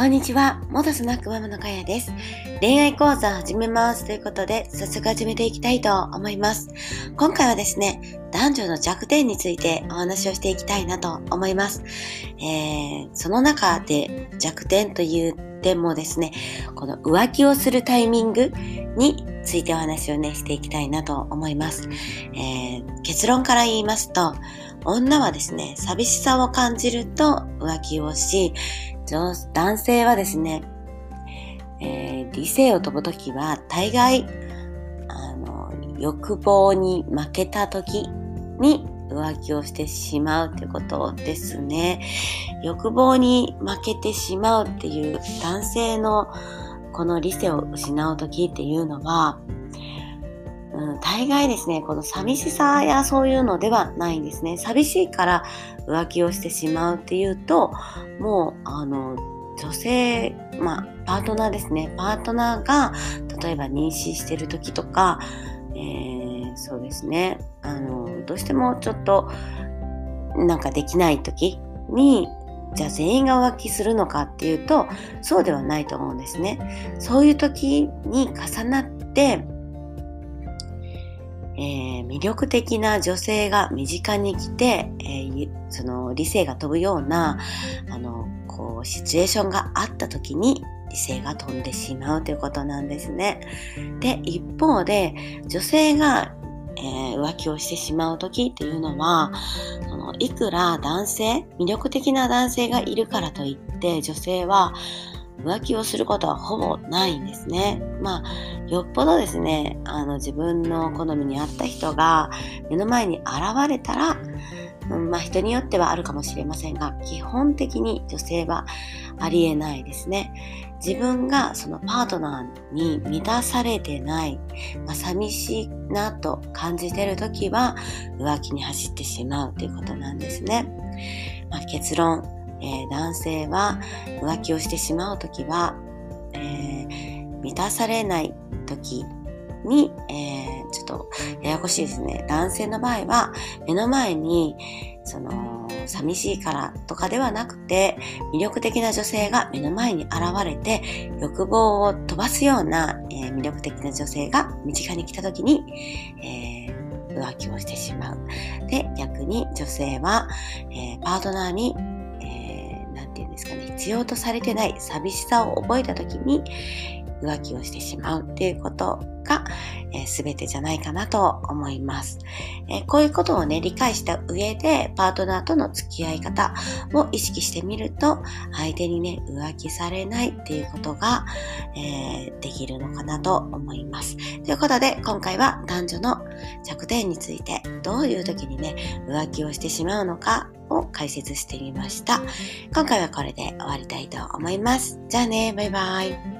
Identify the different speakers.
Speaker 1: こんにちは。元スナックママのかやです。恋愛講座始めますということで、早速始めていきたいと思います。今回はですね、男女の弱点についてお話をしていきたいなと思います。えー、その中で弱点という点もですね、この浮気をするタイミングについてお話をね、していきたいなと思います。えー、結論から言いますと、女はですね、寂しさを感じると浮気をし、男性はですね、えー、理性を飛ぶときは大概、あの、欲望に負けたときに浮気をしてしまうということですね。欲望に負けてしまうっていう男性のこの理性を失うときっていうのは、うん、大概ですね、この寂しさやそういうのではないんですね。寂しいから浮気をしてしまうっていうと、もう、あの、女性、まあ、パートナーですね。パートナーが、例えば妊娠してる時とか、えー、そうですね。あの、どうしてもちょっと、なんかできない時に、じゃあ全員が浮気するのかっていうと、そうではないと思うんですね。そういう時に重なって、えー、魅力的な女性が身近に来て、えー、その理性が飛ぶような、あの、こう、シチュエーションがあった時に理性が飛んでしまうということなんですね。で、一方で、女性が、えー、浮気をしてしまう時っていうのは、そのいくら男性、魅力的な男性がいるからといって、女性は、浮気をすることはほぼないんですね。まあ、よっぽどですね、あの自分の好みに合った人が目の前に現れたら、うん、まあ人によってはあるかもしれませんが、基本的に女性はありえないですね。自分がそのパートナーに満たされてない、まあ、寂しいなと感じてるときは浮気に走ってしまうということなんですね。まあ、結論、えー、男性は浮気をしてしまうときは、えー、満たされないときに、えー、ちょっとややこしいですね。男性の場合は目の前にその寂しいからとかではなくて魅力的な女性が目の前に現れて欲望を飛ばすような、えー、魅力的な女性が身近に来た時に、えー、浮気をしてしまう。で、逆に女性は、えー、パートナーに、必要とされてない寂しさを覚えた時に浮気をしてしまうっていうことが、えー、全てじゃないかなと思います、えー、こういうことをね、理解した上でパートナーとの付き合い方を意識してみると、相手にね、浮気されないっていうことが、えー、できるのかなと思います。ということで、今回は男女の弱点について、どういう時にね、浮気をしてしまうのかを解説してみました。今回はこれで終わりたいと思います。じゃあね、バイバイ。